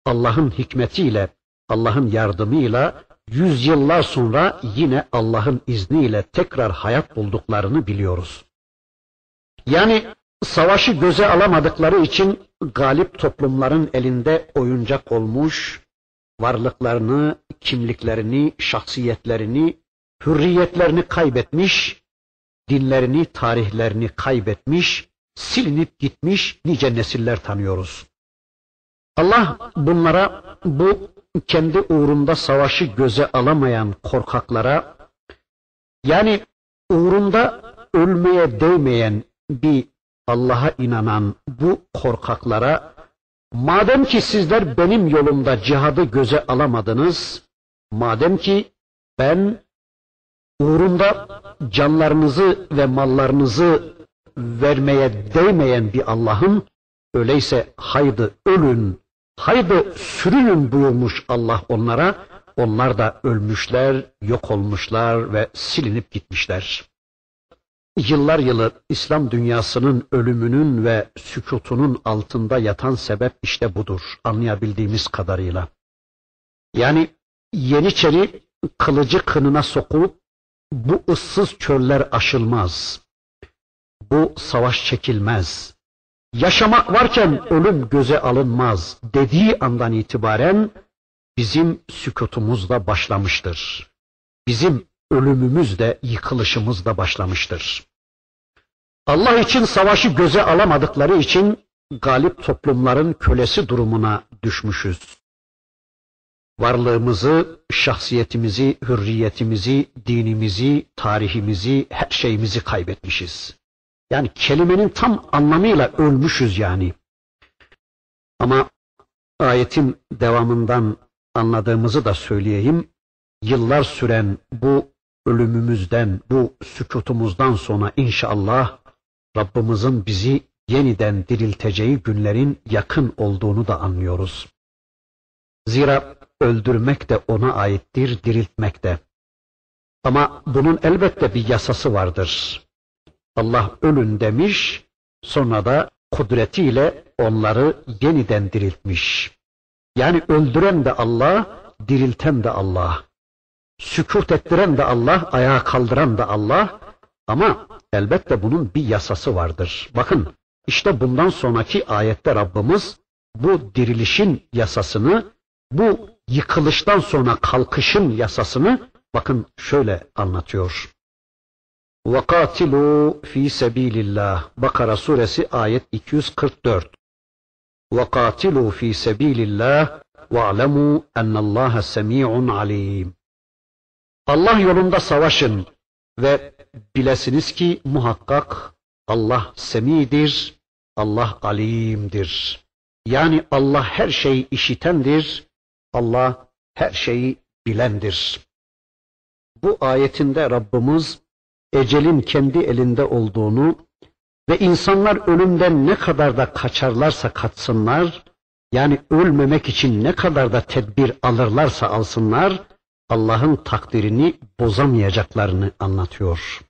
Allah'ın hikmetiyle, Allah'ın yardımıyla yüzyıllar sonra yine Allah'ın izniyle tekrar hayat bulduklarını biliyoruz. Yani savaşı göze alamadıkları için galip toplumların elinde oyuncak olmuş, varlıklarını, kimliklerini, şahsiyetlerini, hürriyetlerini kaybetmiş, dinlerini, tarihlerini kaybetmiş, silinip gitmiş nice nesiller tanıyoruz. Allah bunlara bu kendi uğrunda savaşı göze alamayan korkaklara yani uğrunda ölmeye değmeyen bir Allah'a inanan bu korkaklara madem ki sizler benim yolumda cihadı göze alamadınız, madem ki ben uğrunda canlarınızı ve mallarınızı vermeye değmeyen bir Allah'ın öyleyse haydi ölün, haydi sürünün buyurmuş Allah onlara. Onlar da ölmüşler, yok olmuşlar ve silinip gitmişler. Yıllar yılı İslam dünyasının ölümünün ve sükutunun altında yatan sebep işte budur anlayabildiğimiz kadarıyla. Yani Yeniçeri kılıcı kınına sokup bu ıssız çöller aşılmaz. Bu savaş çekilmez. Yaşamak varken ölüm göze alınmaz dediği andan itibaren bizim sükutumuz da başlamıştır. Bizim ölümümüz de yıkılışımız da başlamıştır. Allah için savaşı göze alamadıkları için galip toplumların kölesi durumuna düşmüşüz. Varlığımızı, şahsiyetimizi, hürriyetimizi, dinimizi, tarihimizi, her şeyimizi kaybetmişiz. Yani kelimenin tam anlamıyla ölmüşüz yani. Ama ayetin devamından anladığımızı da söyleyeyim. Yıllar süren bu ölümümüzden, bu sükutumuzdan sonra inşallah Rabbimizin bizi yeniden dirilteceği günlerin yakın olduğunu da anlıyoruz. Zira öldürmek de ona aittir, diriltmek de. Ama bunun elbette bir yasası vardır. Allah ölün demiş, sonra da kudretiyle onları yeniden diriltmiş. Yani öldüren de Allah, dirilten de Allah. Sükut ettiren de Allah, ayağa kaldıran da Allah. Ama elbette bunun bir yasası vardır. Bakın işte bundan sonraki ayette Rabbimiz bu dirilişin yasasını, bu yıkılıştan sonra kalkışın yasasını bakın şöyle anlatıyor. وَقَاتِلُوا ف۪ي سَب۪يلِ اللّٰهِ Bakara suresi ayet 244 وَقَاتِلُوا ف۪ي سَب۪يلِ اللّٰهِ وَاعْلَمُوا اَنَّ اللّٰهَ سَم۪يعٌ عَل۪يمٌ Allah yolunda savaşın ve bilesiniz ki muhakkak Allah semidir, Allah alimdir. Yani Allah her şeyi işitendir, Allah her şeyi bilendir. Bu ayetinde Rabbimiz ecelin kendi elinde olduğunu ve insanlar ölümden ne kadar da kaçarlarsa kaçsınlar, yani ölmemek için ne kadar da tedbir alırlarsa alsınlar, Allah'ın takdirini bozamayacaklarını anlatıyor.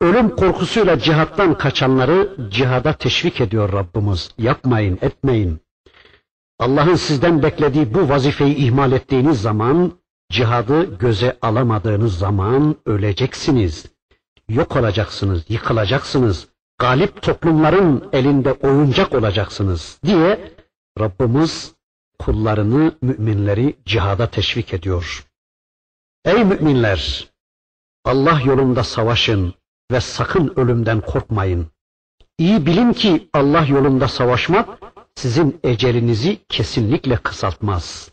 Ölüm korkusuyla cihattan kaçanları cihada teşvik ediyor Rabbimiz. Yapmayın, etmeyin. Allah'ın sizden beklediği bu vazifeyi ihmal ettiğiniz zaman, cihadı göze alamadığınız zaman öleceksiniz. Yok olacaksınız, yıkılacaksınız. Galip toplumların elinde oyuncak olacaksınız diye Rabbimiz kullarını, müminleri cihada teşvik ediyor. Ey müminler! Allah yolunda savaşın ve sakın ölümden korkmayın. İyi bilin ki Allah yolunda savaşmak sizin ecelinizi kesinlikle kısaltmaz.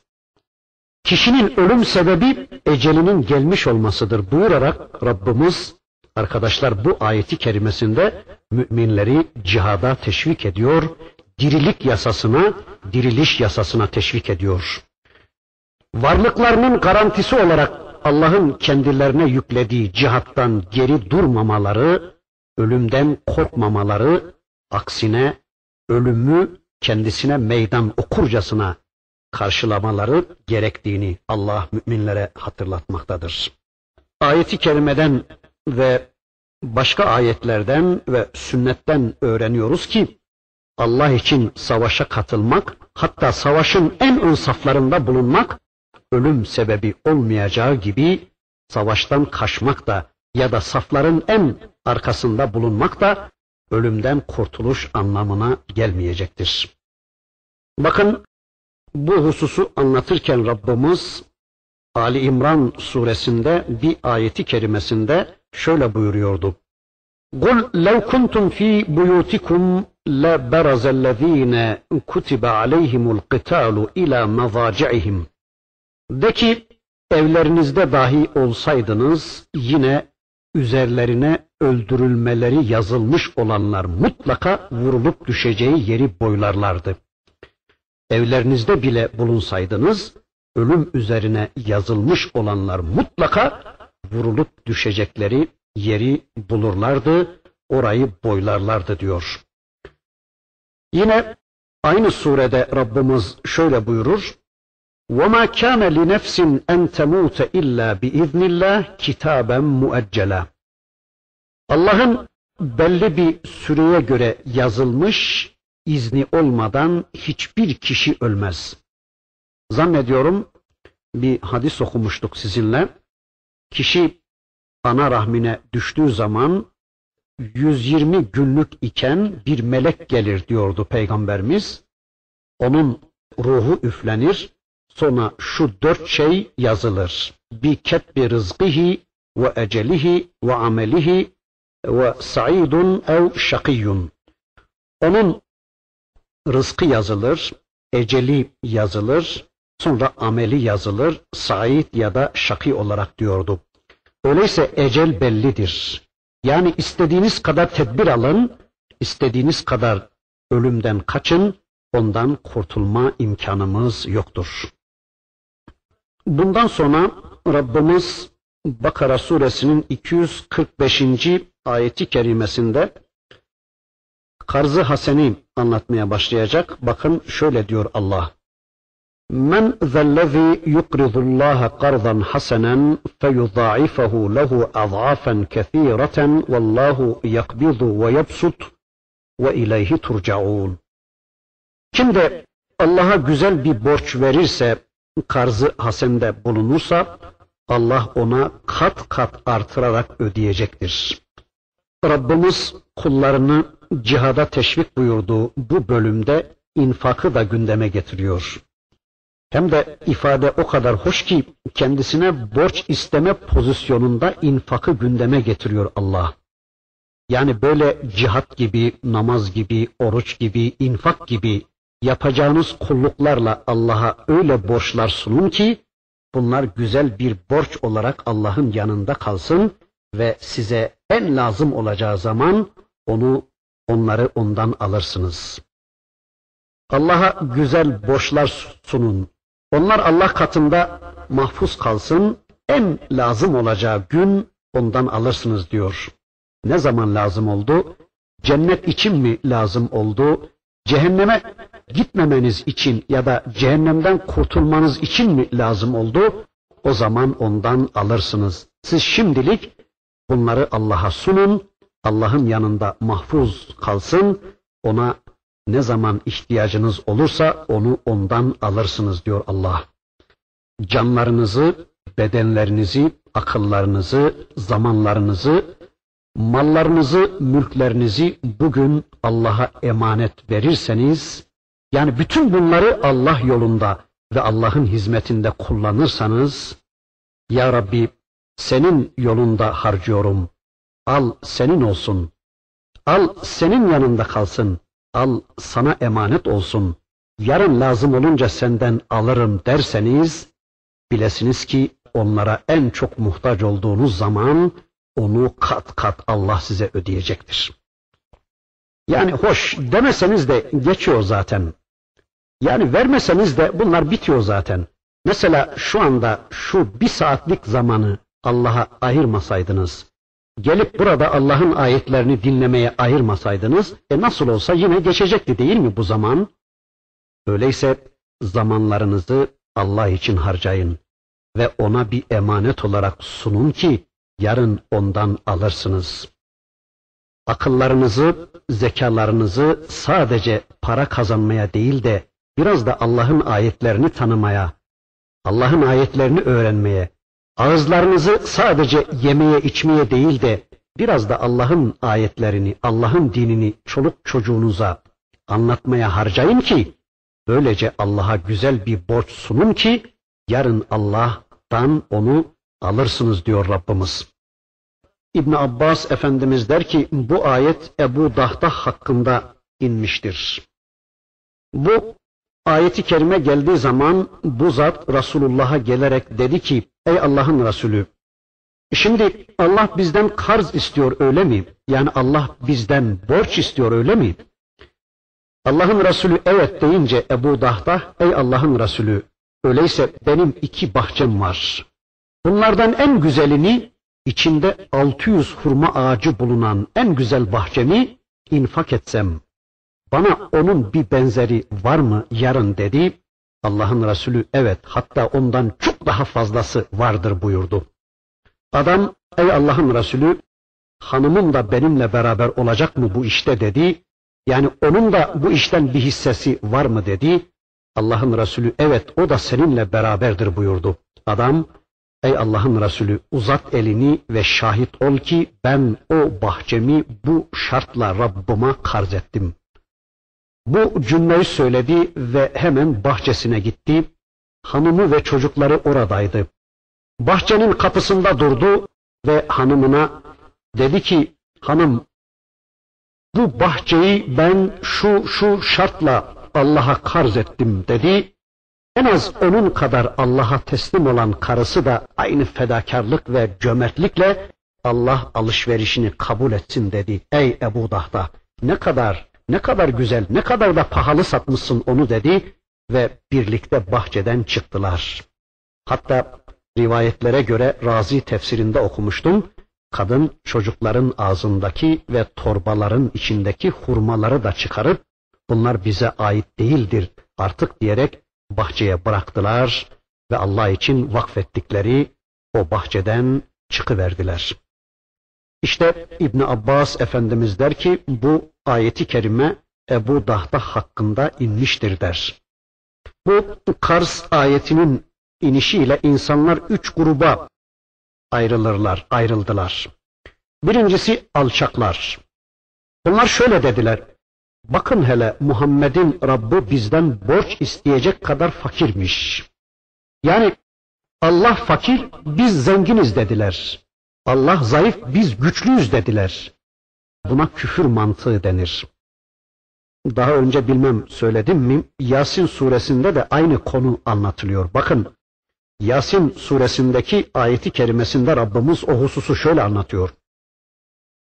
Kişinin ölüm sebebi ecelinin gelmiş olmasıdır buyurarak Rabbimiz arkadaşlar bu ayeti kerimesinde müminleri cihada teşvik ediyor, dirilik yasasına, diriliş yasasına teşvik ediyor. Varlıklarının garantisi olarak Allah'ın kendilerine yüklediği cihattan geri durmamaları, ölümden korkmamaları, aksine ölümü kendisine meydan okurcasına karşılamaları gerektiğini Allah müminlere hatırlatmaktadır. Ayeti kerimeden ve başka ayetlerden ve sünnetten öğreniyoruz ki Allah için savaşa katılmak, hatta savaşın en ön saflarında bulunmak ölüm sebebi olmayacağı gibi savaştan kaçmak da ya da safların en arkasında bulunmak da ölümden kurtuluş anlamına gelmeyecektir. Bakın bu hususu anlatırken Rabbimiz Ali İmran suresinde bir ayeti kerimesinde şöyle buyuruyordu. قُلْ لَوْ كُنْتُمْ ف۪ي بُيُوتِكُمْ لَبَرَزَ الَّذ۪ينَ كُتِبَ عَلَيْهِمُ الْقِتَالُ اِلَى مَضَاجِعِهِمْ De ki evlerinizde dahi olsaydınız yine üzerlerine öldürülmeleri yazılmış olanlar mutlaka vurulup düşeceği yeri boylarlardı. Evlerinizde bile bulunsaydınız ölüm üzerine yazılmış olanlar mutlaka vurulup düşecekleri yeri bulurlardı. orayı boylarlardı diyor. Yine aynı surede Rabbimiz şöyle buyurur. وَمَا كَانَ لِنَفْسٍ أَنْ تَمُوتَ إِلَّا بِإِذْنِ اللّٰهِ كِتَابًا مُؤَجَّلًا Allah'ın belli bir süreye göre yazılmış izni olmadan hiçbir kişi ölmez. Zannediyorum bir hadis okumuştuk sizinle. Kişi ana rahmine düştüğü zaman 120 günlük iken bir melek gelir diyordu peygamberimiz. Onun ruhu üflenir. Sonra şu dört şey yazılır. Bi ketbi rızkihi ve ecelihi ve amelihi ve sa'idun ev şakiyun. Onun rızkı yazılır, eceli yazılır, sonra ameli yazılır, said ya da şaki olarak diyordu. Öyleyse ecel bellidir. Yani istediğiniz kadar tedbir alın, istediğiniz kadar ölümden kaçın, ondan kurtulma imkanımız yoktur. Bundan sonra Rabbimiz Bakara suresinin 245. ayeti kerimesinde karzı haseni anlatmaya başlayacak. Bakın şöyle diyor Allah. Men zellezî yukridullâhe kardan hasenen feyudâ'ifahu lehu az'afen kethîreten vallahu yakbidu ve yabsut ve ileyhi turcaun. Kim de Allah'a güzel bir borç verirse, karzı hasende bulunursa, Allah ona kat kat artırarak ödeyecektir. Rabbimiz kullarını cihada teşvik buyurduğu bu bölümde infakı da gündeme getiriyor. Hem de ifade o kadar hoş ki kendisine borç isteme pozisyonunda infakı gündeme getiriyor Allah. Yani böyle cihat gibi, namaz gibi, oruç gibi, infak gibi yapacağınız kulluklarla Allah'a öyle borçlar sunun ki bunlar güzel bir borç olarak Allah'ın yanında kalsın ve size en lazım olacağı zaman onu onları ondan alırsınız. Allah'a güzel borçlar sunun. Onlar Allah katında mahfuz kalsın. En lazım olacağı gün ondan alırsınız diyor. Ne zaman lazım oldu? Cennet için mi lazım oldu? Cehenneme gitmemeniz için ya da cehennemden kurtulmanız için mi lazım oldu? O zaman ondan alırsınız. Siz şimdilik bunları Allah'a sunun. Allah'ın yanında mahfuz kalsın. Ona ne zaman ihtiyacınız olursa onu ondan alırsınız diyor Allah. Canlarınızı, bedenlerinizi, akıllarınızı, zamanlarınızı, mallarınızı, mülklerinizi bugün Allah'a emanet verirseniz, yani bütün bunları Allah yolunda ve Allah'ın hizmetinde kullanırsanız, Ya Rabbi senin yolunda harcıyorum, al senin olsun, al senin yanında kalsın, al sana emanet olsun, yarın lazım olunca senden alırım derseniz, bilesiniz ki onlara en çok muhtaç olduğunuz zaman, onu kat kat Allah size ödeyecektir. Yani hoş demeseniz de geçiyor zaten. Yani vermeseniz de bunlar bitiyor zaten. Mesela şu anda şu bir saatlik zamanı Allah'a ayırmasaydınız, gelip burada Allah'ın ayetlerini dinlemeye ayırmasaydınız, e nasıl olsa yine geçecekti değil mi bu zaman? Öyleyse zamanlarınızı Allah için harcayın ve ona bir emanet olarak sunun ki yarın ondan alırsınız. Akıllarınızı, zekalarınızı sadece para kazanmaya değil de biraz da Allah'ın ayetlerini tanımaya, Allah'ın ayetlerini öğrenmeye, ağızlarınızı sadece yemeye içmeye değil de biraz da Allah'ın ayetlerini, Allah'ın dinini çoluk çocuğunuza anlatmaya harcayın ki böylece Allah'a güzel bir borç sunun ki yarın Allah'tan onu alırsınız diyor Rabbimiz. İbn Abbas Efendimiz der ki bu ayet Ebu Dahdah hakkında inmiştir. Bu ayeti kerime geldiği zaman bu zat Resulullah'a gelerek dedi ki ey Allah'ın Resulü şimdi Allah bizden karz istiyor öyle mi? Yani Allah bizden borç istiyor öyle mi? Allah'ın Resulü evet deyince Ebu Dahdah ey Allah'ın Resulü öyleyse benim iki bahçem var. Bunlardan en güzelini içinde 600 hurma ağacı bulunan en güzel bahçemi infak etsem, bana onun bir benzeri var mı yarın dedi. Allah'ın Resulü evet hatta ondan çok daha fazlası vardır buyurdu. Adam ey Allah'ın Resulü hanımım da benimle beraber olacak mı bu işte dedi. Yani onun da bu işten bir hissesi var mı dedi. Allah'ın Resulü evet o da seninle beraberdir buyurdu. Adam ey Allah'ın Resulü uzat elini ve şahit ol ki ben o bahçemi bu şartla Rabbıma karz ettim. Bu cümleyi söyledi ve hemen bahçesine gitti. Hanımı ve çocukları oradaydı. Bahçenin kapısında durdu ve hanımına dedi ki hanım bu bahçeyi ben şu şu şartla Allah'a karz ettim dedi. En az onun kadar Allah'a teslim olan karısı da aynı fedakarlık ve cömertlikle Allah alışverişini kabul etsin dedi. Ey Ebu Dahda ne kadar ne kadar güzel ne kadar da pahalı satmışsın onu dedi ve birlikte bahçeden çıktılar. Hatta rivayetlere göre Razi tefsirinde okumuştum. Kadın çocukların ağzındaki ve torbaların içindeki hurmaları da çıkarıp bunlar bize ait değildir artık diyerek bahçeye bıraktılar ve Allah için vakfettikleri o bahçeden çıkıverdiler. İşte İbn Abbas Efendimiz der ki bu ayeti kerime Ebu Dahda hakkında inmiştir der. Bu Kars ayetinin inişiyle insanlar üç gruba ayrılırlar, ayrıldılar. Birincisi alçaklar. Bunlar şöyle dediler. Bakın hele Muhammed'in Rabbi bizden borç isteyecek kadar fakirmiş. Yani Allah fakir, biz zenginiz dediler. Allah zayıf, biz güçlüyüz dediler. Buna küfür mantığı denir. Daha önce bilmem söyledim mi? Yasin suresinde de aynı konu anlatılıyor. Bakın Yasin suresindeki ayeti kerimesinde Rabbimiz o hususu şöyle anlatıyor.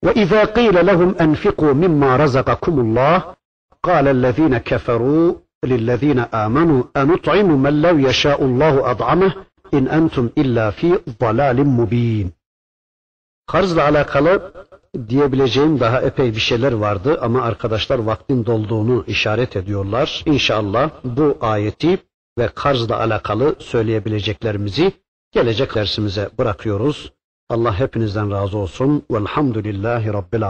Ve izâ qîle lehum enfikû mimmâ razakakumullah kâlellezîne keferû lillezîne âmenû enut'imu men lev yeşâullâhu ad'ameh in entum illa fi dalalim mubin. Karzla alakalı diyebileceğim daha epey bir şeyler vardı ama arkadaşlar vaktin dolduğunu işaret ediyorlar. İnşallah bu ayeti ve karzla alakalı söyleyebileceklerimizi gelecek dersimize bırakıyoruz. Allah hepinizden razı olsun. Velhamdülillahi Rabbil